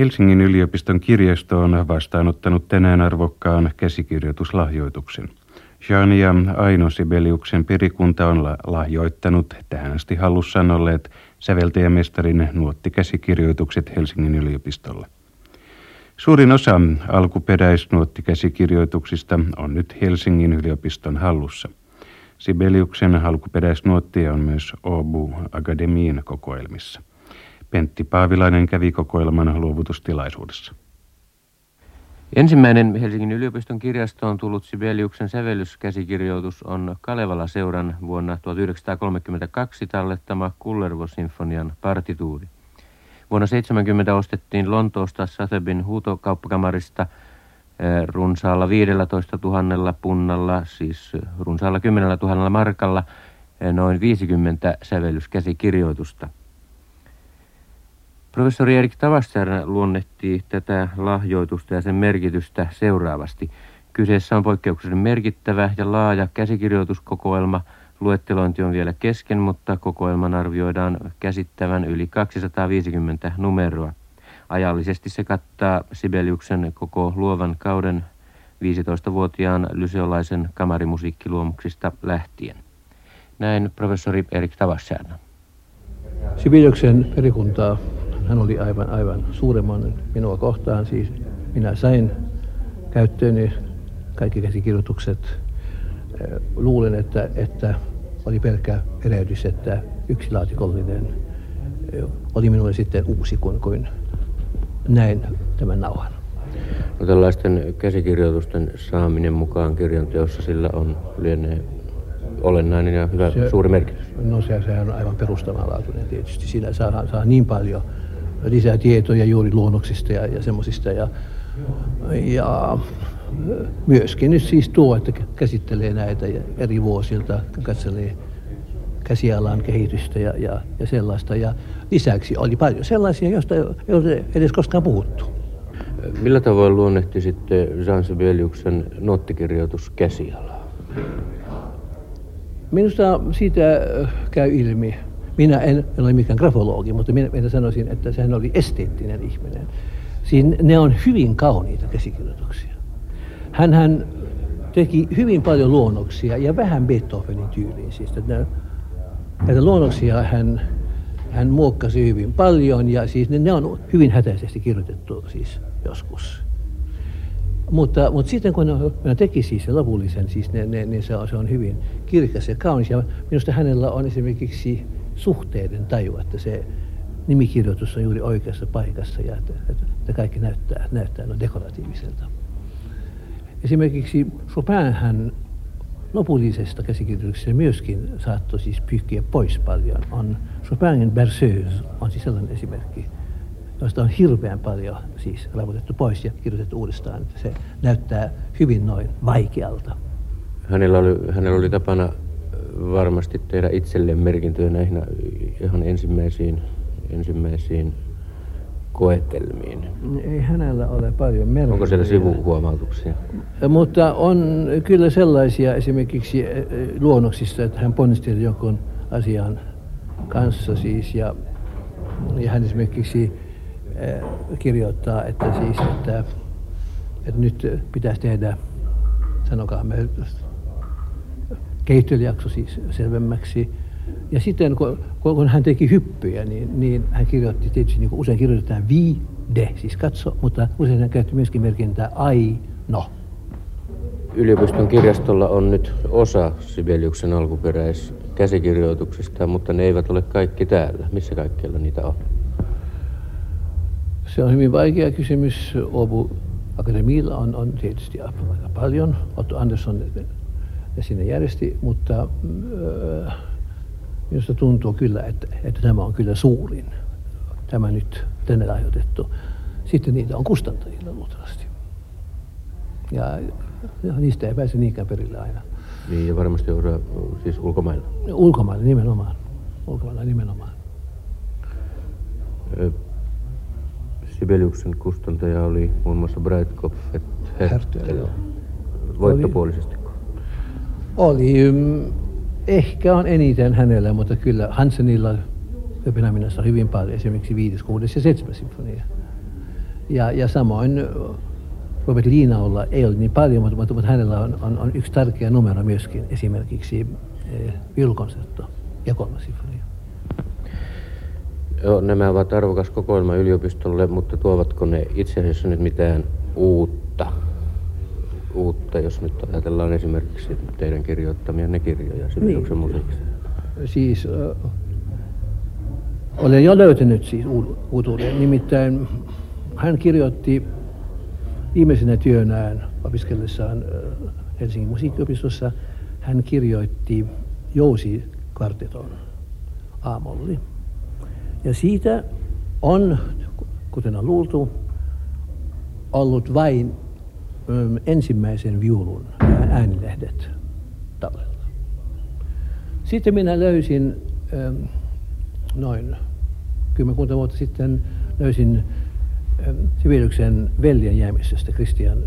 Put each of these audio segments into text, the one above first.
Helsingin yliopiston kirjasto on vastaanottanut tänään arvokkaan käsikirjoituslahjoituksen. Jania Aino Sibeliuksen perikunta on lahjoittanut tähän asti hallussaan olleet säveltäjämestarin nuottikäsikirjoitukset Helsingin yliopistolle. Suurin osa alkuperäisnuottikäsikirjoituksista on nyt Helsingin yliopiston hallussa. Sibeliuksen alkuperäisnuottia on myös Obu Akademiin kokoelmissa. Pentti Paavilainen kävi kokoelman luovutustilaisuudessa. Ensimmäinen Helsingin yliopiston kirjastoon tullut Sibeliuksen sävellyskäsikirjoitus on Kalevala-seuran vuonna 1932 tallettama Kullervo-sinfonian partituuri. Vuonna 70 ostettiin Lontoosta Sathebin huutokauppakamarista eh, runsaalla 15 000 punnalla, siis runsaalla 10 000 markalla, eh, noin 50 sävellyskäsikirjoitusta – Professori Erik Tavastjärnä luonnehtii tätä lahjoitusta ja sen merkitystä seuraavasti. Kyseessä on poikkeuksellisen merkittävä ja laaja käsikirjoituskokoelma. Luettelointi on vielä kesken, mutta kokoelman arvioidaan käsittävän yli 250 numeroa. Ajallisesti se kattaa Sibeliuksen koko luovan kauden 15-vuotiaan lyseolaisen kamarimusiikkiluomuksista lähtien. Näin professori Erik Tavastjärnä. Sibeliuksen perikuntaa hän oli aivan, aivan suuremman minua kohtaan. Siis minä sain käyttööni kaikki käsikirjoitukset. Luulen, että, että oli pelkkä erehdys, että yksi laatikollinen oli minulle sitten uusi, kun, kuin näin tämän nauhan. No tällaisten käsikirjoitusten saaminen mukaan kirjan teossa sillä on lienee olennainen ja hyvä se, suuri merkitys. No se, sehän on aivan perustavanlaatuinen tietysti. Siinä saa, saa niin paljon lisää tietoja juuri luonnoksista ja, ja semmoisista. Ja, ja myöskin nyt siis tuo, että käsittelee näitä eri vuosilta, katselee käsialan kehitystä ja, ja, ja sellaista. Ja lisäksi oli paljon sellaisia, joista ei ole edes koskaan puhuttu. Millä tavoin luonnehti sitten Jean Sibeliuksen nottikirjoitus käsialaa? Minusta siitä käy ilmi minä en ole mikään grafologi, mutta minä, minä sanoisin, että sehän oli esteettinen ihminen. Siinä ne on hyvin kauniita käsikirjoituksia. Hän, teki hyvin paljon luonnoksia ja vähän Beethovenin tyyliin. Siis, että näitä luonnoksia hän, hän muokkasi hyvin paljon ja siis ne, ne on hyvin hätäisesti kirjoitettu siis joskus. Mutta, mutta sitten kun hän teki siis se lopullisen, siis ne, ne, niin se, on, se on hyvin kirkas ja kaunis. Ja minusta hänellä on esimerkiksi suhteiden taju, että se nimikirjoitus on juuri oikeassa paikassa ja että, että kaikki näyttää, näyttää no dekoratiiviselta. Esimerkiksi Chopin hän lopullisesta käsikirjoituksesta myöskin saattoi siis pyyhkiä pois paljon. On Chopinin Berceuse on siis sellainen esimerkki, josta on hirveän paljon siis ravutettu pois ja kirjoitettu uudestaan. Että se näyttää hyvin noin vaikealta. Hänellä oli, hänellä oli tapana varmasti tehdä itselleen merkintöjä näihin ihan ensimmäisiin, ensimmäisiin koetelmiin. Ei hänellä ole paljon merkitystä. Onko siellä sivuhuomautuksia? Mutta on kyllä sellaisia esimerkiksi luonnoksissa, että hän ponnisteli jonkun asian kanssa siis ja, ja hän esimerkiksi kirjoittaa, että siis, että, että nyt pitäisi tehdä, sanokaa me kehittelyjakso siis selvemmäksi. Ja sitten kun, kun hän teki hyppyjä, niin, niin hän kirjoitti tietysti, niin kuin usein kirjoitetaan vi, de, siis katso, mutta usein hän käytti myöskin merkintää ai, no. Yliopiston kirjastolla on nyt osa Sibeliuksen alkuperäiskäsikirjoituksista, mutta ne eivät ole kaikki täällä. Missä kaikkialla niitä on? Se on hyvin vaikea kysymys. Obu Akademiilla on, on tietysti aika paljon. Otto Andersson ja sinne järjesti, mutta äh, minusta tuntuu kyllä, että, että tämä on kyllä suurin, tämä nyt tänne lahjoitettu. Sitten niitä on kustantajilla luultavasti. Ja, ja niistä ei pääse niinkään perille aina. Niin, ja varmasti osa siis ulkomailla. Ulkomailla nimenomaan. Ulkomailla nimenomaan. Sibeliuksen kustantaja oli muun muassa Breitkopf et Hertel. Voittopuolisesti oli, ehkä on eniten hänellä, mutta kyllä Hansenilla Kööpenhaminassa hyvin paljon, esimerkiksi 5, 6 ja 7 sinfonia. Ja, ja samoin Robert Liinaolla ei ole niin paljon, mutta, mutta, hänellä on, on, on yksi tärkeä numero myöskin, esimerkiksi viulukonsertto ja kolmas sinfonia. Joo, nämä ovat arvokas kokoelma yliopistolle, mutta tuovatko ne itse asiassa nyt mitään uutta? Uutta, jos nyt ajatellaan esimerkiksi teidän kirjoittamianne kirjoja Sibeliuksen niin. musiikista. Siis äh, olen jo löytänyt siis uutuuden. Nimittäin hän kirjoitti viimeisenä työnään opiskellessaan Helsingin musiikkiopistossa, hän kirjoitti Jousi-kvarteton Aamolli. Ja siitä on, kuten on luultu, ollut vain ensimmäisen viulun äänilehdet tallella. Sitten minä löysin noin kymmenkunta vuotta sitten löysin Sibeliuksen veljen jäämistöstä, Christian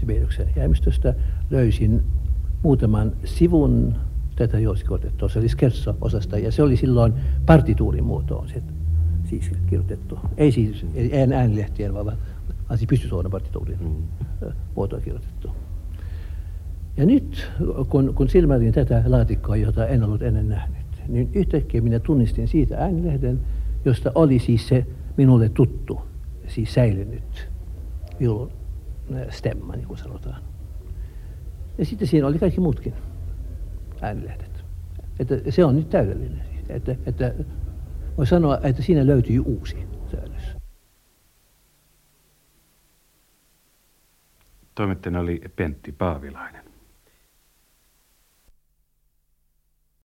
Sibeliuksen jäämistöstä, löysin muutaman sivun tätä jousikortettua. Se oli scherzo-osasta ja se oli silloin partituurin muotoon siis kirjoitettu. Ei siis ei äänilehtien, vaan, vaan siis pystysuoran partituurin mm. muotoon kirjoitettu. Ja nyt, kun, kun silmäilin tätä laatikkoa, jota en ollut ennen nähnyt, niin yhtäkkiä minä tunnistin siitä äänilehden, josta oli siis se minulle tuttu, siis säilynyt viulun stemma, niin kuin sanotaan. Ja sitten siinä oli kaikki muutkin äänilehdet. Että se on nyt täydellinen. Että, että voi sanoa, että siinä löytyy uusi Toimittajana oli Pentti Paavilainen.